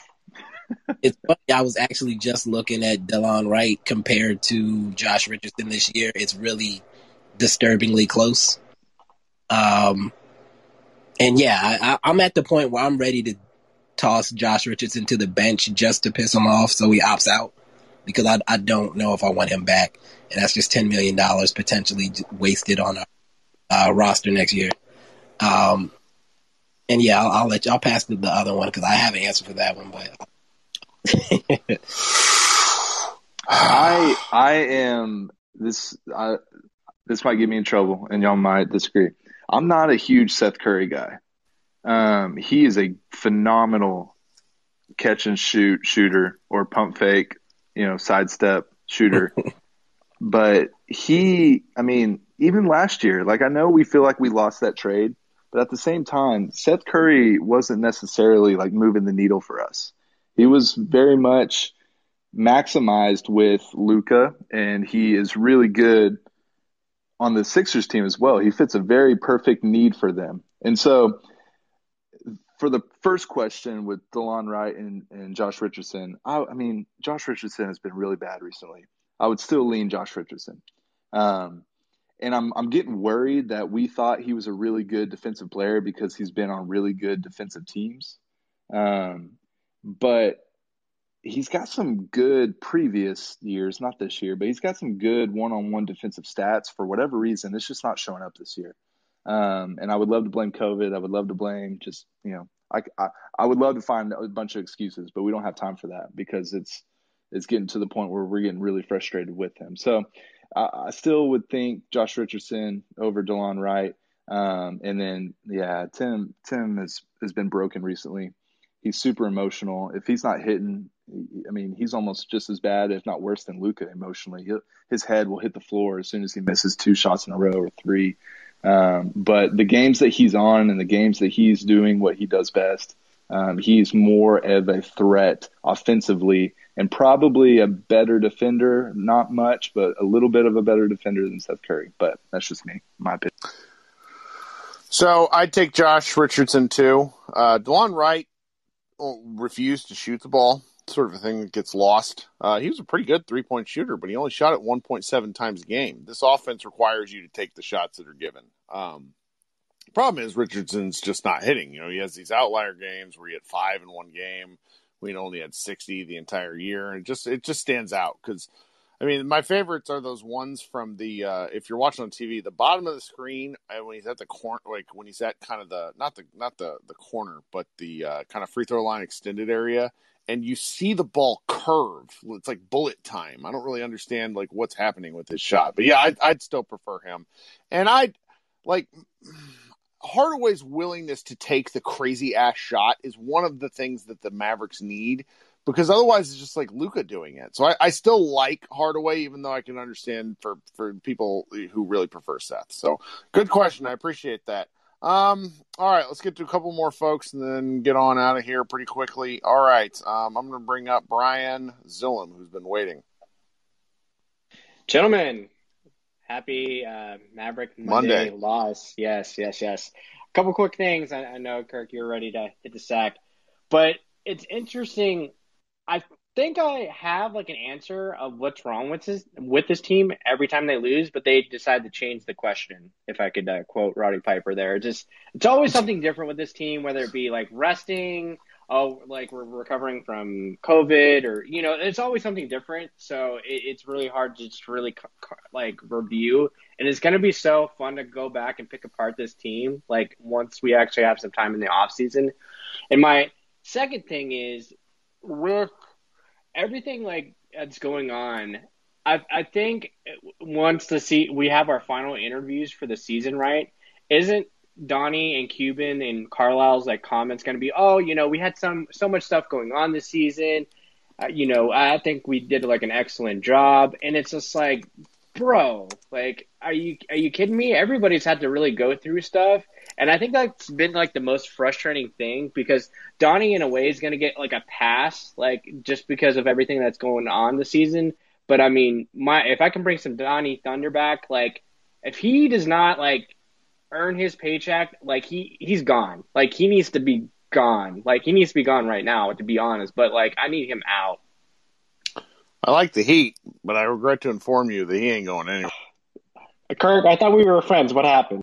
It's funny. I was actually just looking at Delon Wright compared to Josh Richardson this year. It's really disturbingly close. Um, and yeah, I, I'm at the point where I'm ready to toss Josh Richardson to the bench just to piss him off so he opts out because I, I don't know if I want him back. And that's just $10 million potentially wasted on a uh, roster next year. Um, and yeah, I'll, I'll, let you. I'll pass the, the other one because I have an answer for that one. But I I am this. I, this might get me in trouble, and y'all might disagree. I'm not a huge Seth Curry guy. Um, he is a phenomenal catch and shoot shooter or pump fake, you know, sidestep shooter. *laughs* but he, I mean, even last year, like I know we feel like we lost that trade, but at the same time, Seth Curry wasn't necessarily like moving the needle for us. He was very much maximized with Luka, and he is really good on the Sixers team as well. He fits a very perfect need for them. And so, for the first question with Delon Wright and, and Josh Richardson, I, I, mean, Josh Richardson has been really bad recently. I would still lean Josh Richardson. Um, and I'm I'm getting worried that we thought he was a really good defensive player because he's been on really good defensive teams. Um, but he's got some good previous years, not this year, but he's got some good one-on-one defensive stats. For whatever reason, it's just not showing up this year. Um, and I would love to blame COVID. I would love to blame just you know I, I I would love to find a bunch of excuses, but we don't have time for that because it's it's getting to the point where we're getting really frustrated with him. So I, still would think Josh Richardson over Delon Wright. Um, and then, yeah, Tim Tim has, has been broken recently. He's super emotional. If he's not hitting, I mean, he's almost just as bad, if not worse, than Luka emotionally. He'll, his head will hit the floor as soon as he misses two shots in a row or three. Um, but the games that he's on and the games that he's doing what he does best, um, he's more of a threat offensively and probably a better defender. Not much, but a little bit of a better defender than Seth Curry. But that's just me, my opinion. So I'd take Josh Richardson too. Uh, Wright refused to shoot the ball sort of a thing that gets lost. Uh, he was a pretty good three point shooter, but he only shot it 1.7 times a game. This offense requires you to take the shots that are given. Um, problem is Richardson's just not hitting. You know, he has these outlier games where he had five in one game. We only had 60 the entire year, and it just it just stands out because. I mean, my favorites are those ones from the uh, if you're watching on TV, the bottom of the screen when he's at the corner, like when he's at kind of the not the not the the corner, but the uh, kind of free throw line extended area, and you see the ball curve. It's like bullet time. I don't really understand like what's happening with his shot, but yeah, I'd, I'd still prefer him. And I'd like *sighs* Hardaway's willingness to take the crazy ass shot is one of the things that the Mavericks need because otherwise it's just like Luka doing it. So I, I, still like Hardaway, even though I can understand for for people who really prefer Seth. So good question. I appreciate that. Um, all right, let's get to a couple more folks and then get on out of here pretty quickly. All right, um, I'm going to bring up Brian Zillum, who's been waiting. Gentlemen, happy uh, Maverick Monday, Monday, loss. Yes, yes, yes. A couple quick things. I, I know, Kirk, you're ready to hit the sack, but it's interesting. I think I have like an answer of what's wrong with this with this team every time they lose, but they decide to change the question. If I could uh, quote Roddy Piper, there, just it's always something different with this team, whether it be like resting, oh, like we're recovering from COVID, or you know, it's always something different. So it, it's really hard to just really like review, and it's going to be so fun to go back and pick apart this team. Like once we actually have some time in the off season, and my second thing is with everything like that's going on, I I think once the see we have our final interviews for the season, right? Isn't Donnie and Cuban and Carlisle's like comments going to be, oh, you know, we had some so much stuff going on this season. Uh, you know, I think we did like an excellent job, and it's just like, bro, like, are you are you kidding me? Everybody's had to really go through stuff, and I think that's been like the most frustrating thing because Donnie, in a way, is going to get like a pass, like just because of everything that's going on this season. But I mean, my if I can bring some Donnie Thunder back, like if he does not like earn his paycheck, like he he's gone. Like he needs to be gone. Like he needs to be gone right now, to be honest. But like I need him out. I like the Heat, but I regret to inform you that he ain't going anywhere. Kirk, I thought we were friends. What happened?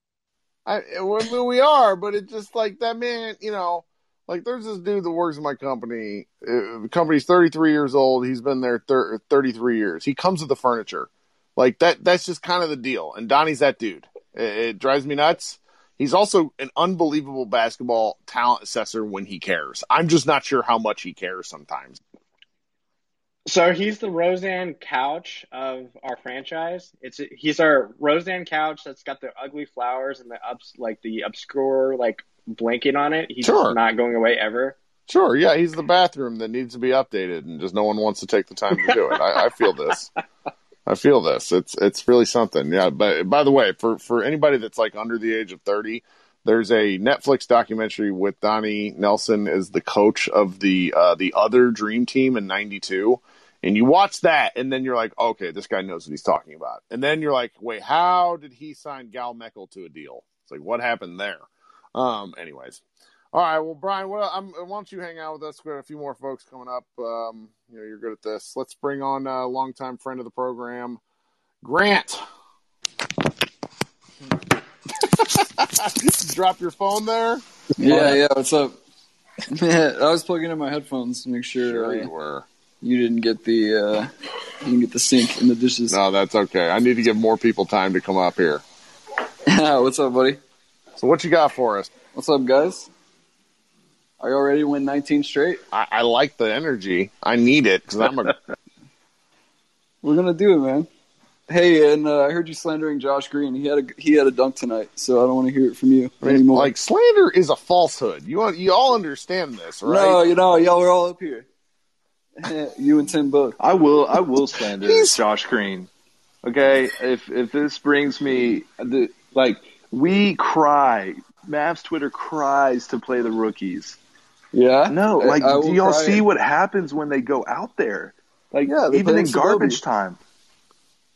I we are, but it's just like that man. You know, like there's this dude that works in my company. Uh, the company's 33 years old. He's been there thir- 33 years. He comes with the furniture. Like that. That's just kind of the deal. And Donnie's that dude. It, it drives me nuts. He's also an unbelievable basketball talent assessor when he cares. I'm just not sure how much he cares sometimes. So he's the Roseanne Couch of our franchise. It's he's our Roseanne Couch that's got the ugly flowers and the ups like the obscure like blanket on it. He's sure. not going away ever. Sure, yeah, he's the bathroom that needs to be updated, and just no one wants to take the time to do it. I, I feel this. I feel this. It's it's really something. Yeah. But by the way, for for anybody that's like under the age of thirty, there's a Netflix documentary with Donnie Nelson as the coach of the uh, the other Dream Team in '92 and you watch that, and then you're like, okay, this guy knows what he's talking about. And then you're like, wait, how did he sign Gal Mekel to a deal? It's like, what happened there? Um, anyways. All right, well, Brian, why don't you hang out with us? We got a few more folks coming up. Um, you know, you're good at this. Let's bring on a longtime friend of the program, Grant. *laughs* Drop your phone there. Yeah, yeah. What's up? *laughs* Man, I was plugging in my headphones to make sure. Sure, you were you didn't get the uh, you didn't get the sink in the dishes. No, that's okay. I need to give more people time to come up here. *laughs* What's up, buddy? So what you got for us? What's up, guys? Are you already win 19 straight? I, I like the energy. I need it because I'm a. We're gonna do it, man. Hey, and uh, I heard you slandering Josh Green. He had a he had a dunk tonight, so I don't want to hear it from you I mean, anymore. Like slander is a falsehood. You want you all understand this, right? No, you know, y'all are all up here. *laughs* you and Tim both. I will. I will slander Josh Green. Okay, if if this brings me the like We cry. Mavs Twitter cries to play the rookies. Yeah. No, like, I, I do y'all see what happens when they go out there? Like, yeah, even in garbage time.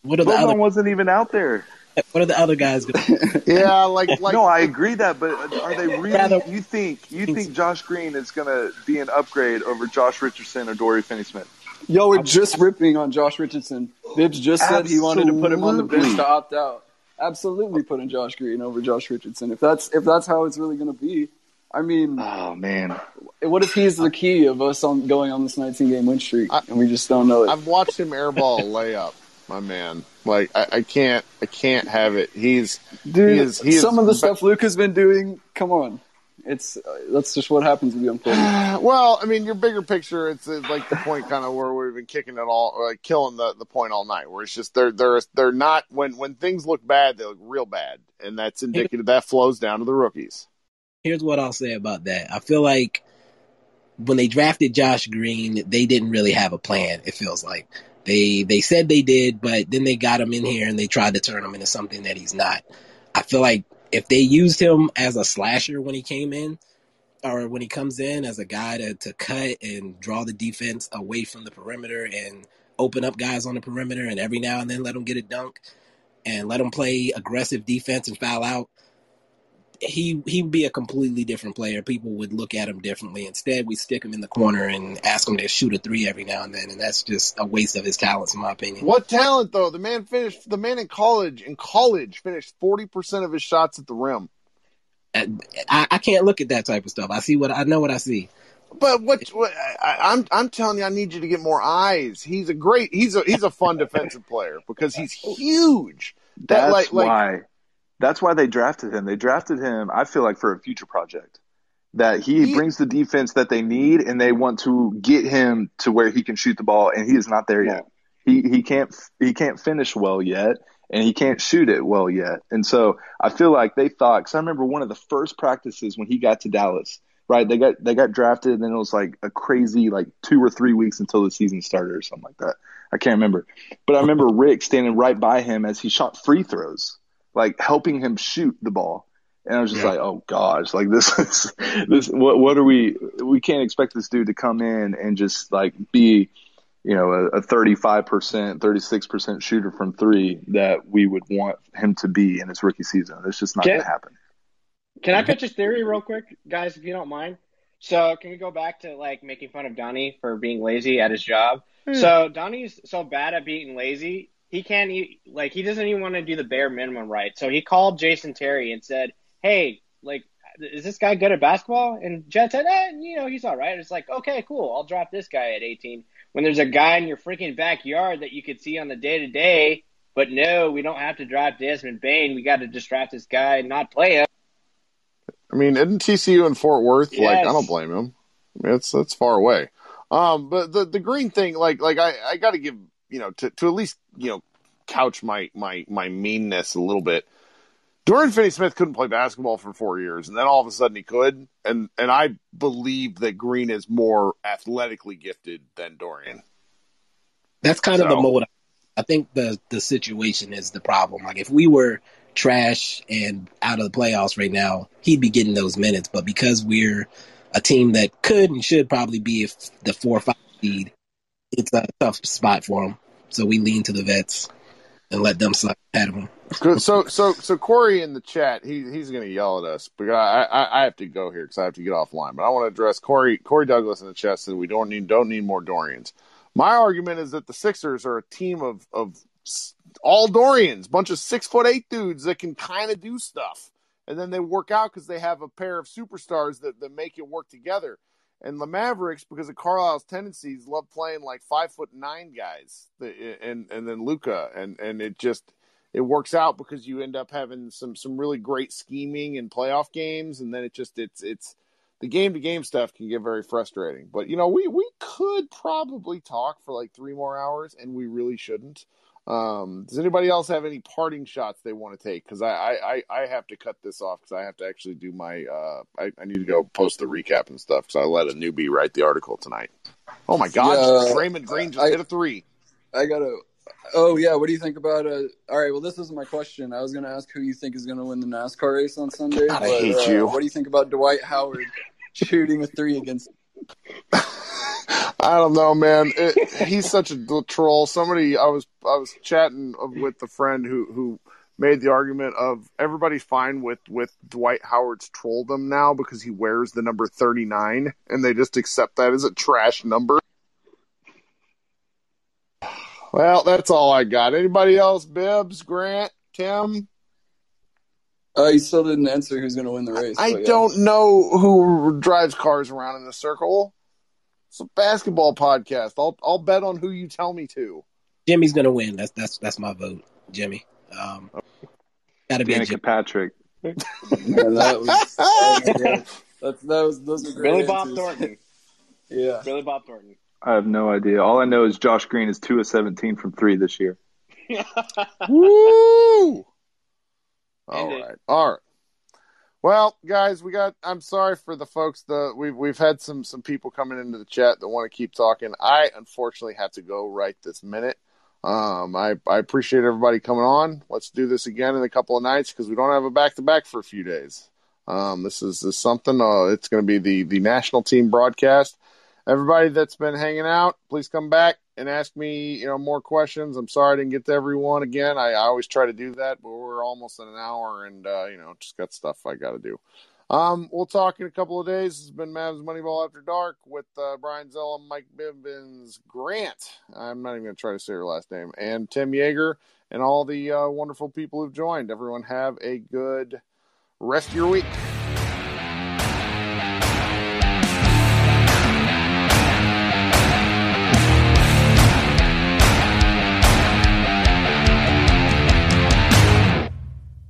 What are the other... wasn't even out there. What are the other guys going? *laughs* yeah, like, like no, I agree that, but are they really? Rather, you think you think Josh Green is going to be an upgrade over Josh Richardson or Dory Finney-Smith? Yo, we're just ripping on Josh Richardson. Bibbs just said Absolutely. he wanted to put him on the bench to opt out. Absolutely, putting Josh Green over Josh Richardson. If that's if that's how it's really going to be, I mean, oh man, what if he's the key of us on going on this 19 game win streak I, and we just don't know it? I've watched him airball a layup, my man. Like I, I, can't, I can't have it. He's dude. He is, he some is, of the stuff Luke has been doing. Come on, it's uh, that's just what happens with young players. *sighs* well, I mean, your bigger picture, it's, it's like the point kind of where we've been kicking it all, like killing the, the point all night. Where it's just they're they're they're not when when things look bad, they look real bad, and that's indicative. That flows down to the rookies. Here's what I'll say about that. I feel like when they drafted Josh Green, they didn't really have a plan. It feels like they they said they did, but then they got him in here and they tried to turn him into something that he's not. I feel like if they used him as a slasher when he came in, or when he comes in as a guy to, to cut and draw the defense away from the perimeter and open up guys on the perimeter and every now and then let them get a dunk and let them play aggressive defense and foul out, he he would be a completely different player. People would look at him differently. Instead, we stick him in the corner and ask him to shoot a three every now and then, and that's just a waste of his talents, in my opinion. What talent though? The man finished. The man in college in college finished forty percent of his shots at the rim. Uh, I, I can't look at that type of stuff. I see what I know. What I see. But what, what I, I'm I'm telling you, I need you to get more eyes. He's a great. He's a he's a fun *laughs* defensive player because he's huge. That, That's like, why. Like, that's why they drafted him. They drafted him, I feel like, for a future project. That he, he brings the defense that they need, and they want to get him to where he can shoot the ball, and he is not there yet. He he can't he can't finish well yet, and he can't shoot it well yet. And so I feel like they thought. Because I remember one of the first practices when he got to Dallas. Right, they got they got drafted, and then it was like a crazy like two or three weeks until the season started or something like that. I can't remember, but I remember Rick standing right by him as he shot free throws like helping him shoot the ball. And I was just yeah. like, oh gosh, like this *laughs* is this. What what are we? We can't expect this dude to come in and just like be, you know, a thirty five percent, thirty six percent shooter from three that we would want him to be in his rookie season. It's just not going to happen. Can I pitch a theory real quick, guys, if you don't mind? So can we go back to like making fun of Donnie for being lazy at his job? Hmm. So Donnie's so bad at being lazy he can't like he doesn't even want to do the bare minimum right. So he called Jason Terry and said, "Hey, like, is this guy good at basketball?" And Jet said, eh, "You know, he's all right." It's like, okay, cool. I'll drop this guy at 18. When there's a guy in your freaking backyard that you could see on the day to day, but no, we don't have to draft Desmond Bane. We got to just draft this guy and not play him. I mean, isn't TCU in Fort Worth? Yes. Like, I don't blame him. It's it's far away. Um, but the the green thing, like like I I got to give you know, to, to at least, you know, couch my, my, my meanness a little bit. Dorian Finney Smith couldn't play basketball for four years, and then all of a sudden he could. And and I believe that Green is more athletically gifted than Dorian. That's kind so. of the mold. I think the the situation is the problem. Like if we were trash and out of the playoffs right now, he'd be getting those minutes. But because we're a team that could and should probably be the four or five seed, it's a tough spot for him. So we lean to the vets and let them ahead of him. so so so Corey in the chat, he he's going to yell at us, but I, I, I have to go here because I have to get offline. But I want to address Corey Corey Douglas in the chat said we don't need don't need more Dorians. My argument is that the Sixers are a team of of all Dorians, bunch of six foot eight dudes that can kind of do stuff, and then they work out because they have a pair of superstars that that make it work together. And the Mavericks, because of Carlisle's tendencies, love playing like five foot nine guys, and and then Luka, and and it just it works out because you end up having some some really great scheming in playoff games, and then it just it's it's the game to game stuff can get very frustrating. But you know, we we could probably talk for like three more hours, and we really shouldn't. Um, does anybody else have any parting shots they want to take? Because I, I, I have to cut this off because I have to actually do my. Uh, I, I need to go post the recap and stuff because I let a newbie write the article tonight. Oh my God! Yeah, Draymond Green just I, hit a three. I gotta. Oh yeah, what do you think about? Uh, all right, well, this is my question. I was going to ask who you think is going to win the NASCAR race on Sunday. God, but, I hate uh, you. What do you think about Dwight Howard shooting a three against? *laughs* I don't know, man. It, he's such a troll. Somebody, I was I was chatting with a friend who who made the argument of everybody's fine with with Dwight Howard's trolldom now because he wears the number 39 and they just accept that as a trash number. *sighs* Well, that's all I got. Anybody else? Bibbs, Grant, Tim? Uh, he still didn't answer who's going to win the race. I yeah. don't know who drives cars around in a circle. It's a basketball podcast. I'll I'll bet on who you tell me to. Jimmy's going to win. That's that's that's my vote, Jimmy. Um, gotta be Danica Patrick. yeah, that was, that was, *laughs* that was those are Billy answers. Bob Thornton. *laughs* yeah, Billy Bob Thornton. I have no idea. All I know is Josh Green is two of seventeen from three this year. *laughs* Woo! All right, all right. Well, guys, we got. I'm sorry for the folks. The we've we've had some some people coming into the chat that want to keep talking. I unfortunately have to go right this minute. Um, I I appreciate everybody coming on. Let's do this again in a couple of nights because we don't have a back to back for a few days. Um, this is, is something. Uh, it's going to be the the national team broadcast everybody that's been hanging out, please come back and ask me, you know, more questions. I'm sorry I didn't get to everyone again. I, I always try to do that, but we're almost in an hour and, uh, you know, just got stuff I got to do. Um, we'll talk in a couple of days. This has been Mavs Moneyball After Dark with uh, Brian Zella, Mike Bibbins, Grant. I'm not even going to try to say your last name, and Tim Yeager, and all the uh, wonderful people who've joined. Everyone have a good rest of your week.